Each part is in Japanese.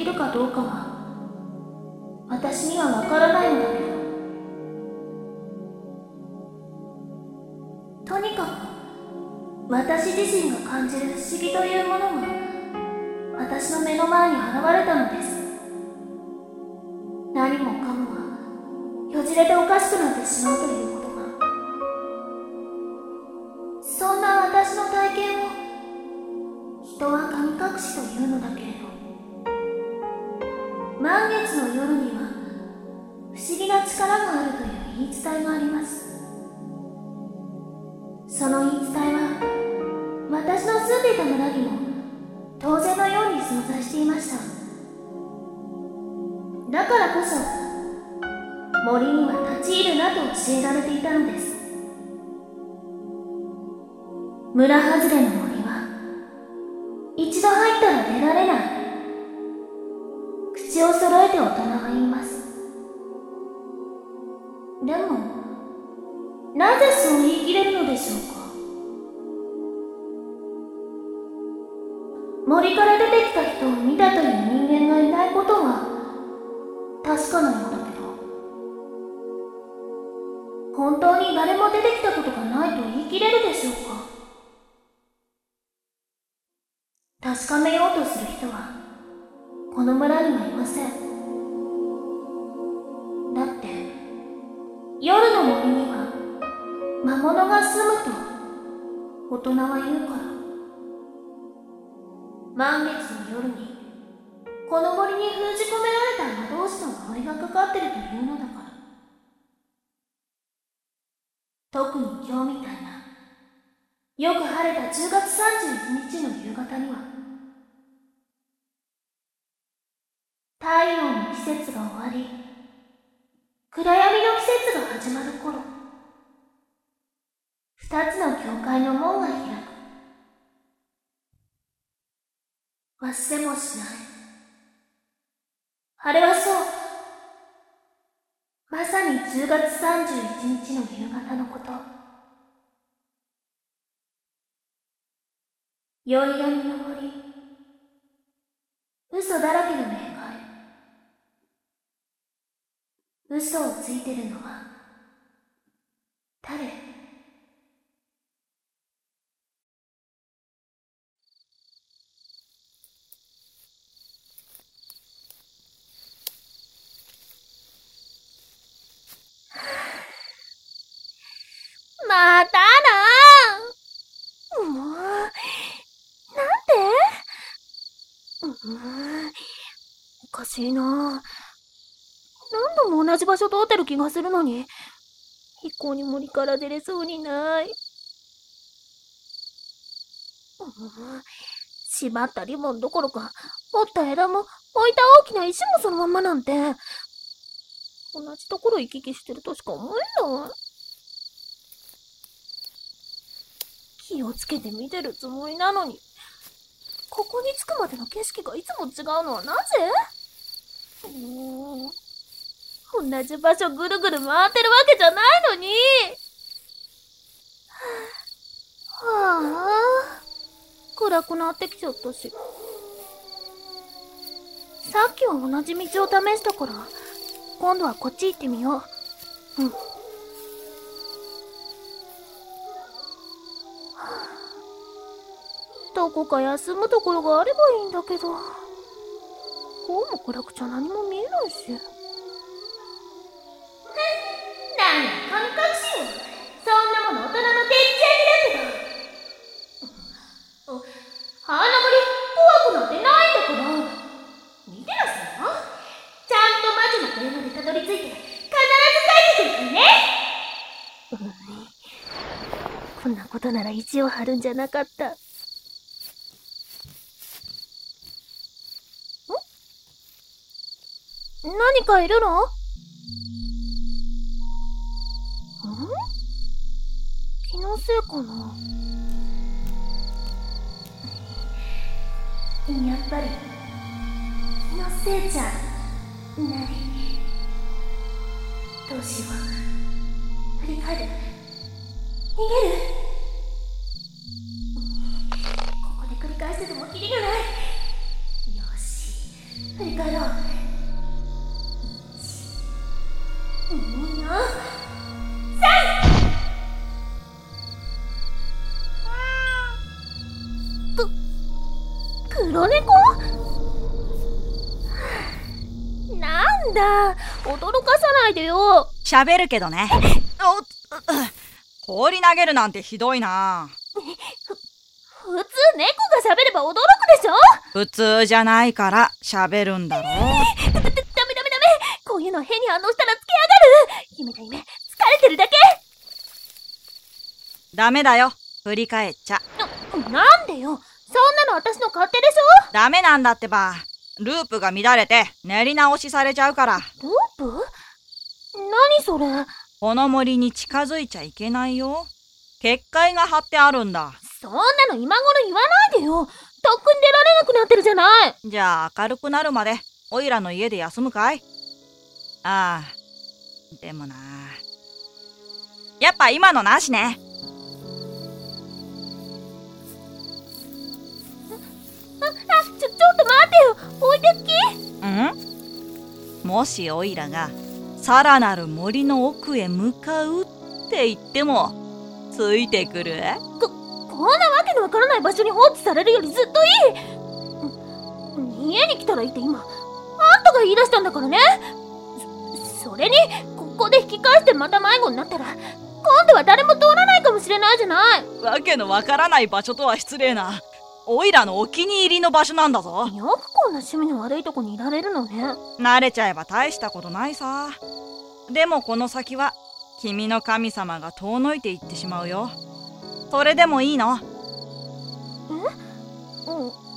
きるかどうかは私にはわからないのだけど。とにかく私自身が感じる不思議というものが私の目の前に現れたのです。何もかもがよじれておかしくなってしまうということが。そんな私の体験を人は神隠しというのだけれど。満月の夜には不思議な力があるという言い伝えがあります。その言い伝えは私の住んでいた村にも当然のように存在していました。だからこそ森には立ち入るなと教えられていたのです。村外れのなようだけど本当に誰も出てきたことがないと言い切れるでしょうか？確かめようとする人はこの村にはいません。だって夜の森には魔物が住むと大人は言うから。満月の夜にこの森に封じ込められれた魔導士の呪いがかかってるというのだから。特に今日みたいな。よく晴れた10月31日の夕方には太陽の季節が終わり暗闇の季節が始まる頃二つの教会の門が開く。忘れもしない。あれはそう。まさに10月31日の夕方のこと。宵闇の森。嘘だらけの霊界。嘘をついてるのは、誰？またなもう、なんで？うん、おかしいな何度も同じ場所通ってる気がするのに、一向に森から出れそうにない。うん、縛ったリボンどころか、折った枝も、置いた大きな石もそのままなんて、同じところ行き来してるとしか思えない。気をつけて見てるつもりなのに、ここに着くまでの景色がいつも違うのはなぜ？うん、同じ場所ぐるぐる回ってるわけじゃないのに。はあ、暗くなってきちゃったし。さっきは同じ道を試したから、今度はこっち行ってみよう。うん。どこか休むところがあればいいんだけど。こうも暗くちゃ何も見えないし。何や感覚しよ。そんなもの大人のでっち上げだけど。あの森怖くなんてないんだから。見てなさいよ。ちゃんと魔女の小屋までたどり着いて必ず帰ってくるからね。こんなことなら意地を張るんじゃなかった。何かいるの？ん？気のせいかな？やっぱり気のせいじゃない。どうしよう。先に入る。逃げる。喋るけどね。おっ氷投げるなんてひどいな。普通猫が喋れば驚くでしょ？普通じゃないから喋るんだろ。だ、だ、ダメダメダメこういうの変に反応したらつけ上がる夢だ夢疲れてるだけダメだよ。振り返っちゃ。な、なんでよ？そんなの私の勝手でしダメなんだってば。ループが乱れて練り直しされちゃうから。ょル何それこの森に近づいちゃいけないよ。結界が張ってあるんだ。そんなの今頃言わないでよとっくに出られなくなってるじゃないじゃあ明るくなるまでおいらの家で休むかいああ。でもな。やっぱ今のなしね。あ、ちょ、ちょっと待ってよ置いてっきん？もしおいらがさらなる森の奥へ向かうって言ってもついてくる？こんなわけのわからない場所に放置されるよりずっといい。ん家に来たらいいって今あんたが言い出したんだからね。そそれにここで引き返してまた迷子になったら今度は誰も通らないかもしれないじゃない。わけのわからない場所とは失礼なおいらのお気に入りの場所なんだぞ。よくこんな趣味の悪いとこにいられるのね。慣れちゃえば大したことないさ。でもこの先は君の神様が遠のいていってしまうよ。それでもいいの。うん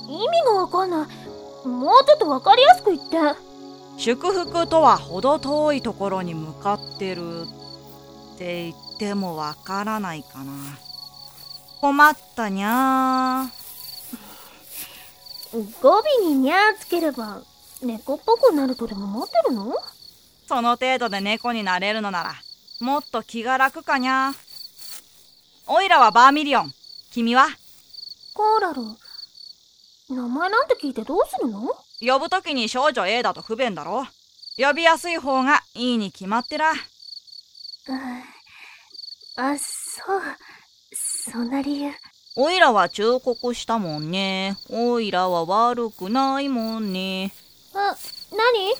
意味がわかんない。もうちょっとわかりやすく言って。祝福とは程遠いところに向かってるって言ってもわからないかな。困ったにゃ語尾ににゃーつければ猫っぽくなるとでも思ってるの？その程度で猫になれるのならもっと気が楽かにゃおいらはバーミリオン。君は？コーラル名前なんて聞いてどうするの？呼ぶときに少女 A だと不便だろ呼びやすい方がいいに決まってら。あ、そう。そんな理由。おいらは忠告したもんねおいらは悪くないもんねあ、何？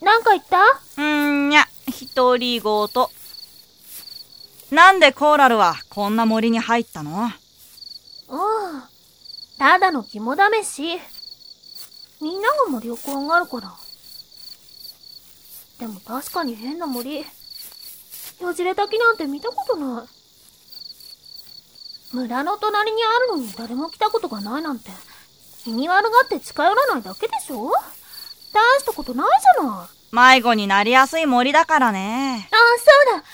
なんか言った？うんにゃ独り言なんでコーラルはこんな森に入ったの？ああ。ただの肝試し。みんなが森を怖がるから。でも確かに変な森。よじれた木なんて見たことない。村の隣にあるのに誰も来たことがないなんて、気に悪がって近寄らないだけでしょ？大したことないじゃない。迷子になりやすい森だからね。あ、そうだ。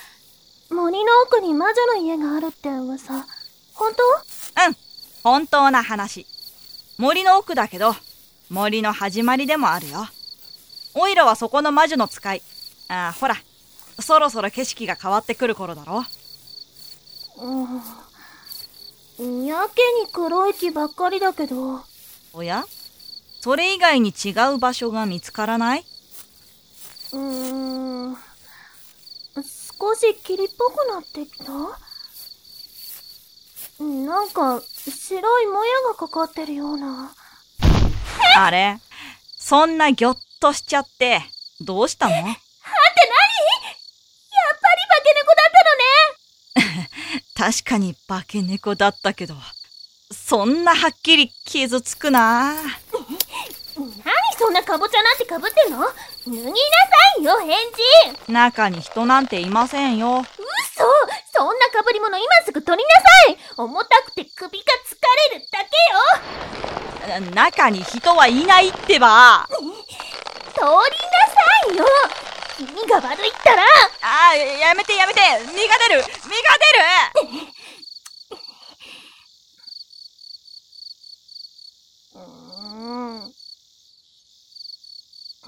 森の奥に魔女の家があるって噂。本当？うん。本当な話。森の奥だけど森の始まりでもあるよ。おいらはそこの魔女の使い。あほら。そろそろ景色が変わってくる頃だろ。うん。やけに黒い木ばっかりだけど。おや？それ以外に違う場所が見つからない？うーん。少し霧っぽくなってきた？なんか、白いもやがかかってるような。あれ？そんなぎょっとしちゃってどうしたのやっぱり化け猫だったのね確かに化け猫だったけどそんなはっきり傷つくな。何そんなかぼちゃなんてかぶってんの？脱ぎなさいよ、返事。中に人なんていませんよ。嘘！そんなかぶり物今すぐ取りなさい。重たくて首が疲れるだけよ。中に人はいないってば。取りなさいよ気味が悪いったら。あーやめてやめて。身が出る。身が出る。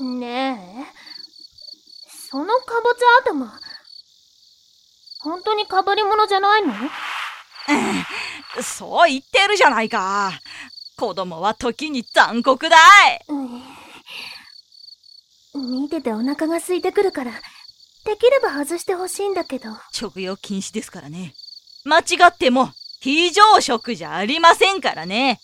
ねえ、そのかぼちゃ頭、本当にかぶり物じゃないの？そう言ってるじゃないか。子供は時に残酷だい。うん。見ててお腹が空いてくるから、できれば外してほしいんだけど。食用禁止ですからね。間違っても非常食じゃありませんからね。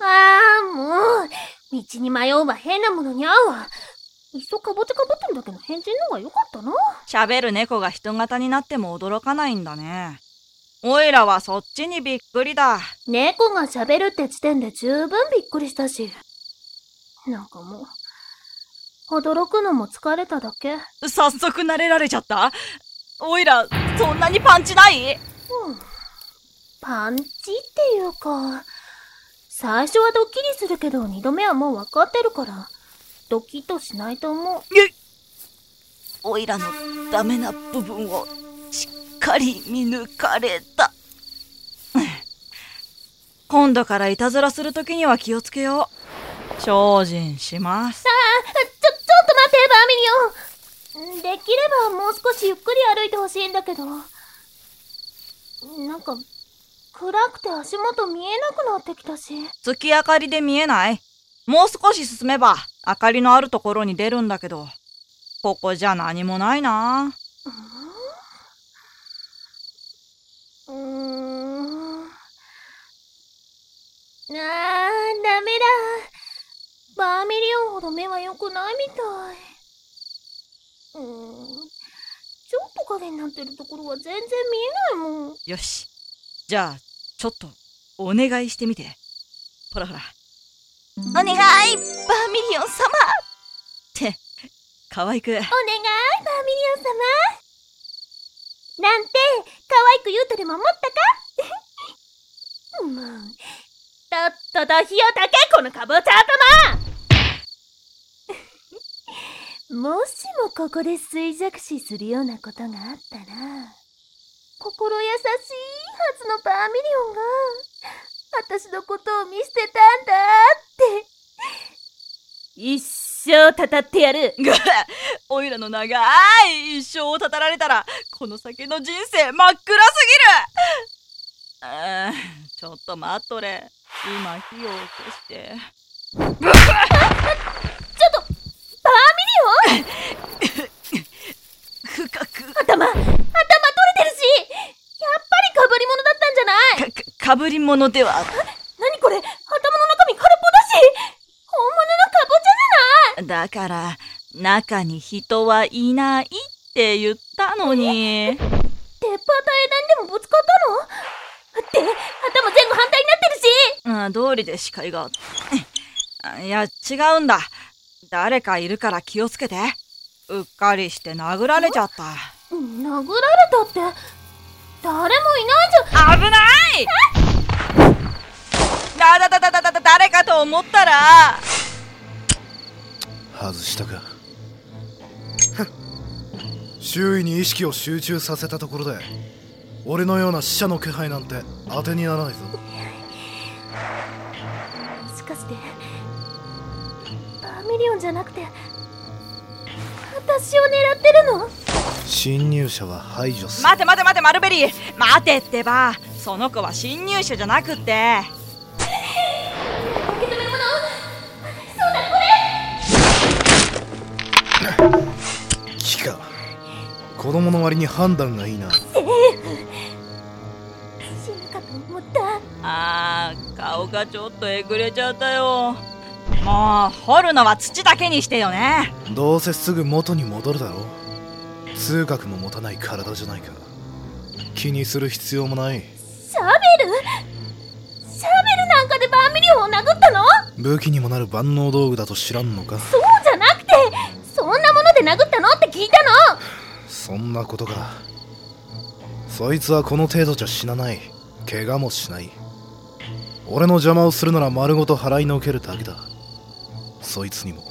ああ、もう、道に迷うは変なものに合うわ。いっそかぼちゃかぶってんだけど変人の方が良かったな。喋る猫が人型になっても驚かないんだね。おいらはそっちにびっくりだ。猫が喋るって時点で十分びっくりしたし。なんかもう、驚くのも疲れただけ。早速慣れられちゃった？おいら、そんなにパンチない？うん。パンチっていうか、最初はドッキリするけど二度目はもう分かってるから、ドキッとしないと思う。おいらのダメな部分をしっかり見抜かれた。今度からいたずらするときには気をつけよう。精進します。あ、ちょ、ちょっと待って、バーミリオン。できればもう少しゆっくり歩いてほしいんだけど。なんか、暗くて足元見えなくなってきたし。月明かりで見えない？もう少し進めば明かりのあるところに出るんだけど、ここじゃ何もないな。うーん。あー、ダメだ。バーミリオンほど目は良くないみたい。うーん。ちょっと影になってるところは全然見えないもん。よし。じゃあ、ちょっとお願いしてみて。ほらほら。お願いバーミリオン様って、可愛く。お願い、バーミリオン様。なんて、可愛く言うとでも思ったか？も う、とっとと火をたけ、このかぼちゃ頭もしもここで衰弱死するようなことがあったら、心優しいはずのバーミリオンが、私のことを見捨てたんだって。一生たたってやる。ぐ おいらの長い一生をたたられたら、この先の人生真っ暗すぎるあーちょっと待っとれ。今火を消して。深く、頭、頭取れてるしやっぱりかぶり物だったんじゃない？か、か、かぶり物では、何これ？頭の中身空っぽだし。本物のかぼちゃじゃない？だから、中に人はいないって言ったのに。鉄板と枝にでもぶつかったの？って、頭前後反対になってるし。あ通りで視界が。あいや、違うんだ。誰かいるから気をつけて。うっかりして殴られちゃった。殴られたって、誰もいないじゃん。危ない！だだだだだだだ誰かと思ったら。外したか。周囲に意識を集中させたところで俺のような死者の気配なんて当てにならないぞリオンじゃなくて、私を狙ってるの？侵入者は排除する。待て待て待てマルベリー。待てってばその子は侵入者じゃなくって。受け止めるもの木か子供の割に判断がいいな。死ぬかと思った。あー顔がちょっとえぐれちゃったよもう掘るのは土だけにしてよね。どうせすぐ元に戻るだろう。痛覚も持たない体じゃないか。気にする必要もない。シャベル？シャベルなんかでバーミリオンを殴ったの？武器にもなる万能道具だと知らんのか？そうじゃなくてそんなもので殴ったのって聞いたの？そんなことか。そいつはこの程度じゃ死なない。怪我もしない。俺の邪魔をするなら丸ごと払いのけるだけだそいつにも。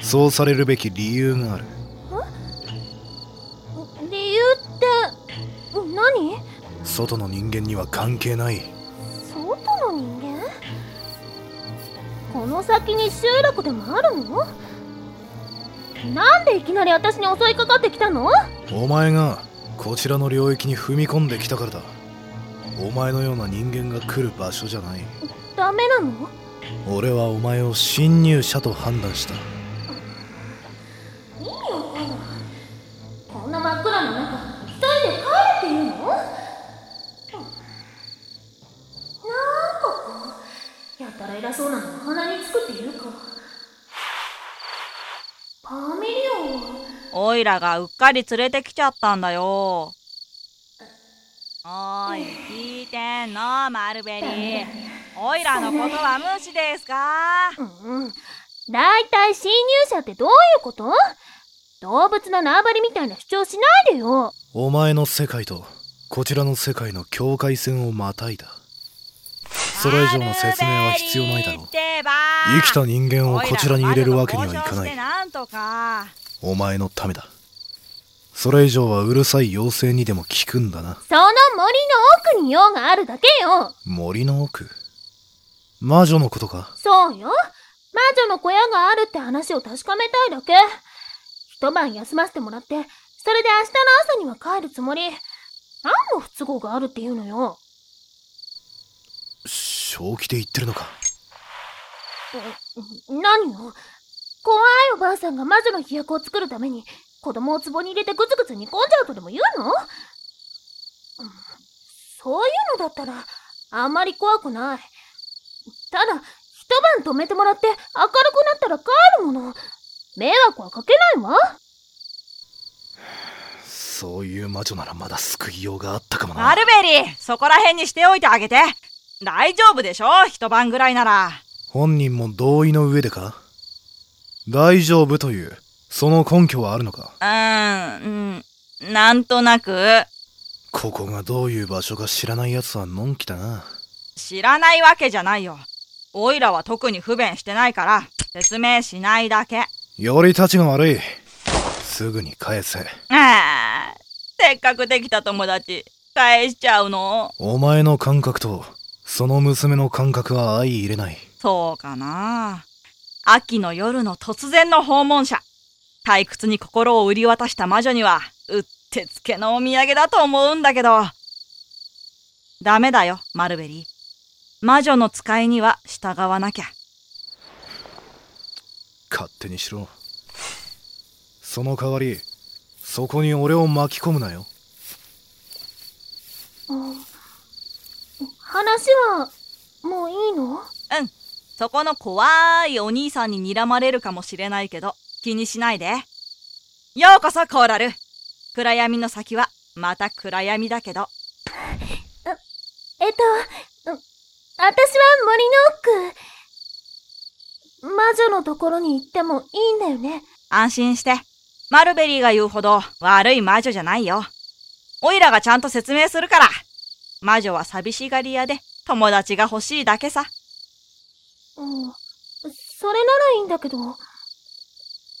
そうされるべき理由がある。理由って何？外の人間には関係ない。外の人間？この先に集落でもあるの？なんでいきなり私に襲いかかってきたの？お前がこちらの領域に踏み込んできたからだ。お前のような人間が来る場所じゃない。ダメなの？俺はお前を侵入者と判断した。意味わかんないこんな真っ暗な中一人で帰るっていうのなんかこうやたら偉そうなのが鼻につくっていうかパーミリオンはオイラがうっかり連れてきちゃったんだよおい聞いてんのマルベリーオイラのことは無視ですか？うんうん。だいたい侵入者ってどういうこと？動物の縄張りみたいな主張しないでよ。お前の世界とこちらの世界の境界線をまたいだ。それ以上の説明は必要ないだろう。生きた人間をこちらに入れるわけにはいかない。なんとか。お前のためだ。それ以上はうるさい妖精にでも聞くんだな。その森の奥に用があるだけよ。森の奥？魔女のことか？そうよ。魔女の小屋があるって話を確かめたいだけ。一晩休ませてもらってそれで明日の朝には帰るつもり。何の不都合があるっていうのよ。正気で言ってるのか？何よ。怖いおばあさんが魔女の飛躍を作るために子供を壺に入れてグツグツ煮込んじゃうとでも言うの、うん。そういうのだったらあんまり怖くないただ一晩止めてもらって明るくなったら帰るもの。迷惑はかけないわ。そういう魔女ならまだ救いようがあったかもな。マルベリーそこら辺にしておいてあげて。大丈夫でしょ一晩ぐらいなら。本人も同意の上でか？大丈夫というその根拠はあるのか？うーんなんとなく。ここがどういう場所か知らない奴はのんきだな。知らないわけじゃないよオイラは特に不便してないから説明しないだけ。より立ちが悪い。すぐに返せ。ああせっかくできた友達返しちゃうの。お前の感覚とその娘の感覚は相入れない。そうかな。秋の夜の突然の訪問者。退屈に心を売り渡した魔女にはうってつけのお土産だと思うんだけど。ダメだよマルベリー魔女の使いには従わなきゃ。勝手にしろ。その代わりそこに俺を巻き込むなよ。話はもういいの？うん。そこの怖いお兄さんに睨まれるかもしれないけど気にしないで。ようこそコーラル。暗闇の先はまた暗闇だけど。えっと、う私は森の奥。魔女のところに行ってもいいんだよね。安心してマルベリーが言うほど悪い魔女じゃないよオイラがちゃんと説明するから魔女は寂しがり屋で友達が欲しいだけさうん。それならいいんだけど。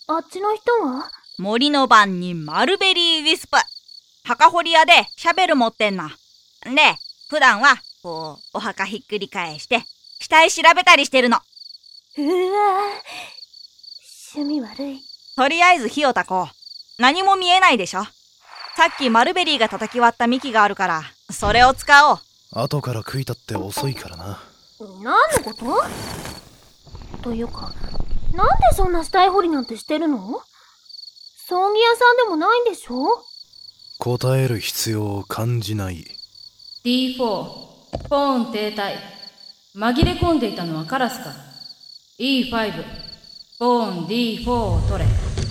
あっちの人は森の晩にマルベリーウィスプ墓掘り屋でシャベル持ってんので普段は？こうお墓ひっくり返して死体調べたりしてるの。うわ趣味悪い。とりあえず火を焚こう。何も見えないでしょ。さっきマルベリーが叩き割った幹があるからそれを使おう。後から食いたって遅いからな。何のこと？というか、なんでそんな死体掘りなんてしてるの？葬儀屋さんでもないんでしょ？答える必要を感じない。D4 ポーン停滞。紛れ込んでいたのはカラスか。E5 ポーン D4 を取れ。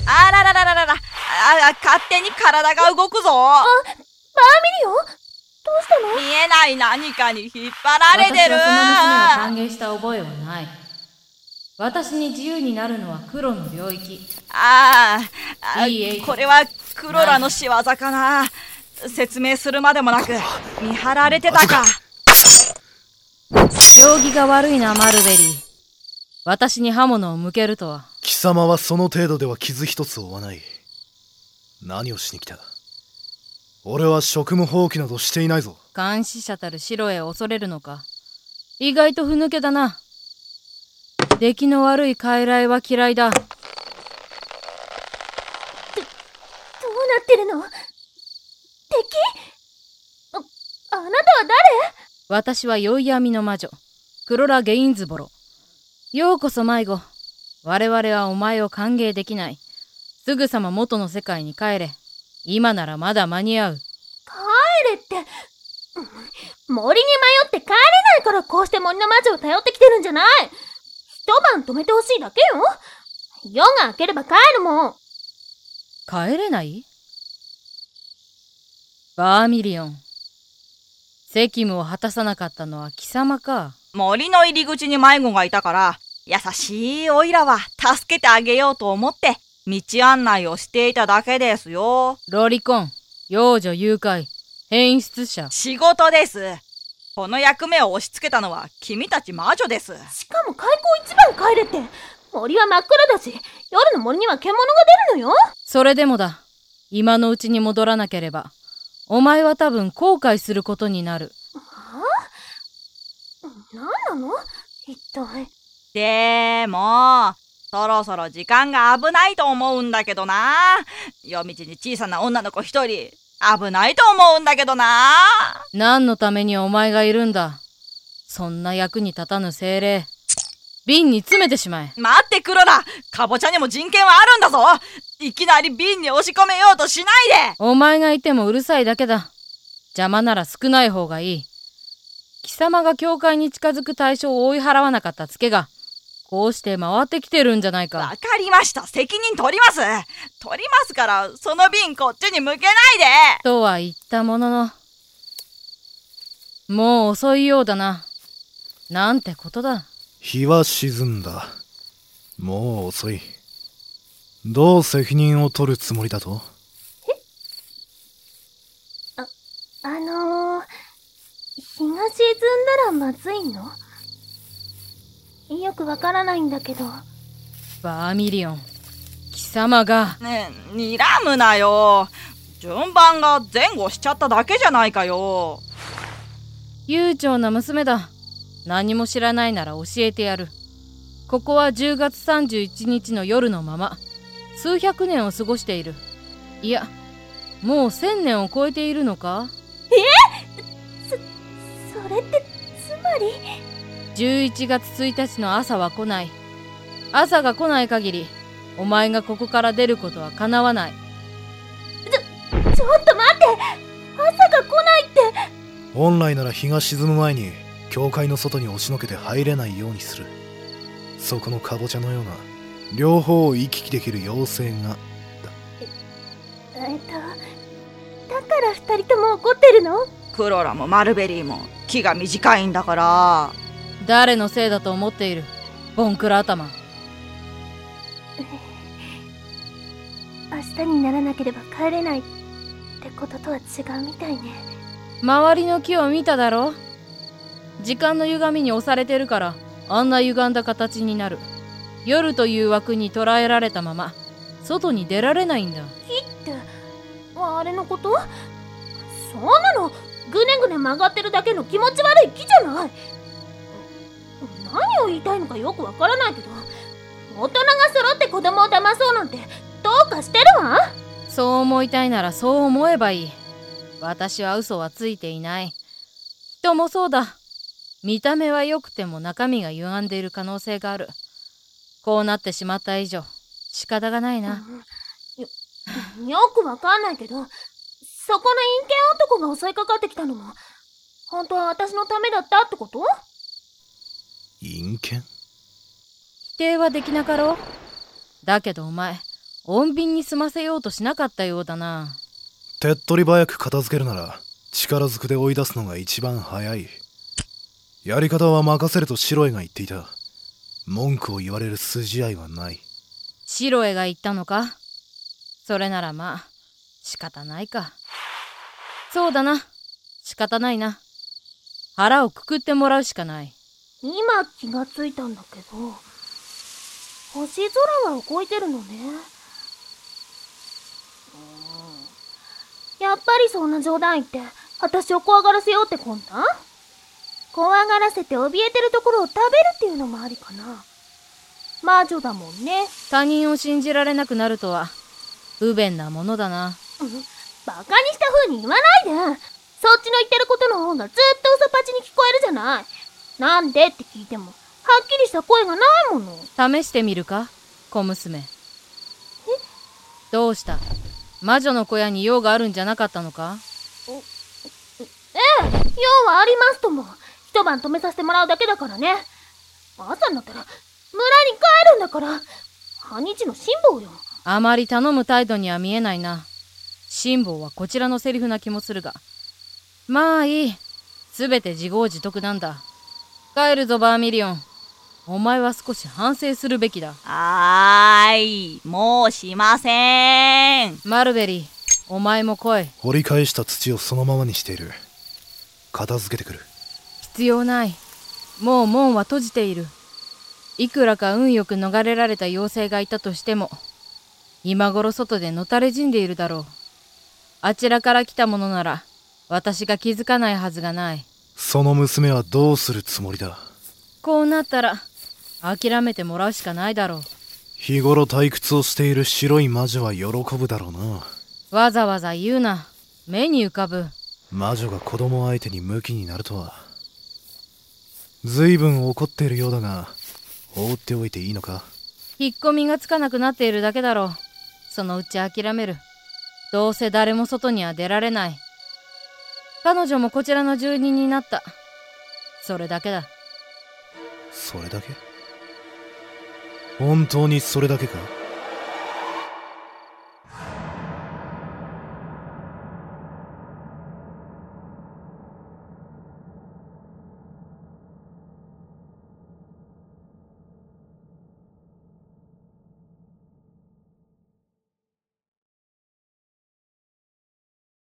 あらららららら。ああ勝手に体が動くぞ。バーミリオンどうしたの？見えない何かに引っ張られてる。私はその娘を歓迎した覚えはない。私に自由になるのは黒の領域。あーあいいえこれはクロラの仕業かな。説明するまでもなく見張られてたか行儀が悪いなマルベリー。私に刃物を向けるとは。貴様はその程度では傷一つ負わない。何をしに来た？俺は職務放棄などしていないぞ。監視者たる白へ恐れるのか。意外とふぬけだな。出来の悪い傀儡は嫌いだ。るの？敵？あ、あなたは誰？私は宵闇の魔女、クロラ・ゲインズボロ。ようこそ迷子。我々はお前を歓迎できない。すぐさま元の世界に帰れ。今ならまだ間に合う。帰れって。うん森に迷って帰れないからこうして森の魔女を頼ってきてるんじゃない一晩止めてほしいだけよ夜が明ければ帰るもん帰れない？バーミリオン。責務を果たさなかったのは貴様か。森の入り口に迷子がいたから、優しいオイラは助けてあげようと思って、道案内をしていただけですよ。ロリコン、幼女誘拐、変質者。仕事です。この役目を押し付けたのは君たち魔女です。しかも開口一番帰れって森は真っ暗だし夜の森には獣が出るのよそれでもだ。今のうちに戻らなければ、お前は多分後悔することになる。何なの？一体でも、そろそろ時間が危ないと思うんだけどな。夜道に小さな女の子一人、危ないと思うんだけどな。何のためにお前がいるんだ？そんな役に立たぬ精霊。瓶に詰めてしまえ。待ってクロラかぼちゃにも人権はあるんだぞいきなり瓶に押し込めようとしないでお前がいてもうるさいだけだ。邪魔なら少ない方がいい。貴様が教会に近づく対象を追い払わなかったツケが、こうして回ってきてるんじゃないか。わかりました責任取ります取りますから、その瓶こっちに向けないでとは言ったものの、もう遅いようだな。なんてことだ。日は沈んだもう遅いどう責任を取るつもりだとあのー、日が沈んだらまずいの？よくわからないんだけどバーミリオン。貴様が、ねえ、睨むなよ順番が前後しちゃっただけじゃないかよ悠長な娘だ。何も知らないなら教えてやる。ここは10月31日の夜のまま、数百年を過ごしている。いや、もう千年を超えているのか？それってつまり ?11 月1日の朝は来ない。朝が来ない限り、お前がここから出ることは叶わない。ちょっと待って朝が来ないって本来なら日が沈む前に教会の外に押しのけて入れないようにするそこのカボチャのような両方を行き来できる妖精がえっとだから二人とも怒ってるの？クロラもマルベリーも気が短いんだから。誰のせいだと思っている？ボンクラ頭。明日にならなければ帰れないってこととは違うみたいね。周りの木を見ただろ？時間の歪みに押されてるからあんな歪んだ形になる。夜という枠に捉えられたまま外に出られないんだ。ってあれのこと？そんなの？ぐねぐね曲がってるだけの気持ち悪い木じゃない。何を言いたいのかよくわからないけど大人が揃って子供を騙そうなんてどうかしてるわ？そう思いたいならそう思えばいい。私は嘘はついていない。人もそうだ。見た目は良くても中身が歪んでいる可能性がある。こうなってしまった以上仕方がないな。よくわかんないけどそこの陰険男が襲いかかってきたのも本当は私のためだったってこと？陰険？否定はできなかろう。だけどお前穏便に済ませようとしなかったようだな。手っ取り早く片付けるなら力ずくで追い出すのが一番早い。やり方は任せるとシロエが言っていた。文句を言われる筋合いはない。シロエが言ったのか？それならまあ仕方ないかそうだな。仕方ないな。腹をくくってもらうしかない。今気がついたんだけど星空は動いてるのね。うん。やっぱりそんな冗談言って私を怖がらせようって魂胆怖がらせて怯えてるところを食べるっていうのもありかな。魔女だもんね。他人を信じられなくなるとは不便なものだな。うんバカにした風に言わないで。そっちの言ってることの方がずっと嘘っぱちに聞こえるじゃない。なんでって聞いてもはっきりした声がないもの。試してみるか小娘。どうした？魔女の小屋に用があるんじゃなかったのか？ええ用はありますとも。一晩泊めさせてもらうだけだからね。朝になったら村に帰るんだから。半日の辛抱よ。あまり頼む態度には見えないな辛抱はこちらのセリフな気もするがまあいい。すべて自業自得なんだ。帰るぞバーミリオン。お前は少し反省するべきだ。はーい。もうしません。マルベリーお前も来い。掘り返した土をそのままにしている。片付けてくる。必要ない。もう門は閉じている。いくらか運よく逃れられた妖精がいたとしても今頃外でのたれ死んでいるだろうあちらから来たものなら私が気づかないはずがない。その娘はどうするつもりだ？こうなったら諦めてもらうしかないだろう。日頃退屈をしている白い魔女は喜ぶだろうな。わざわざ言うな。目に浮かぶ。魔女が子供相手にムキになるとは。随分怒っているようだが放っておいていいのか？引っ込みがつかなくなっているだけだろう。そのうち諦めるどうせ誰も外には出られない。彼女もこちらの住人になった。それだけだ。それだけ？本当にそれだけか？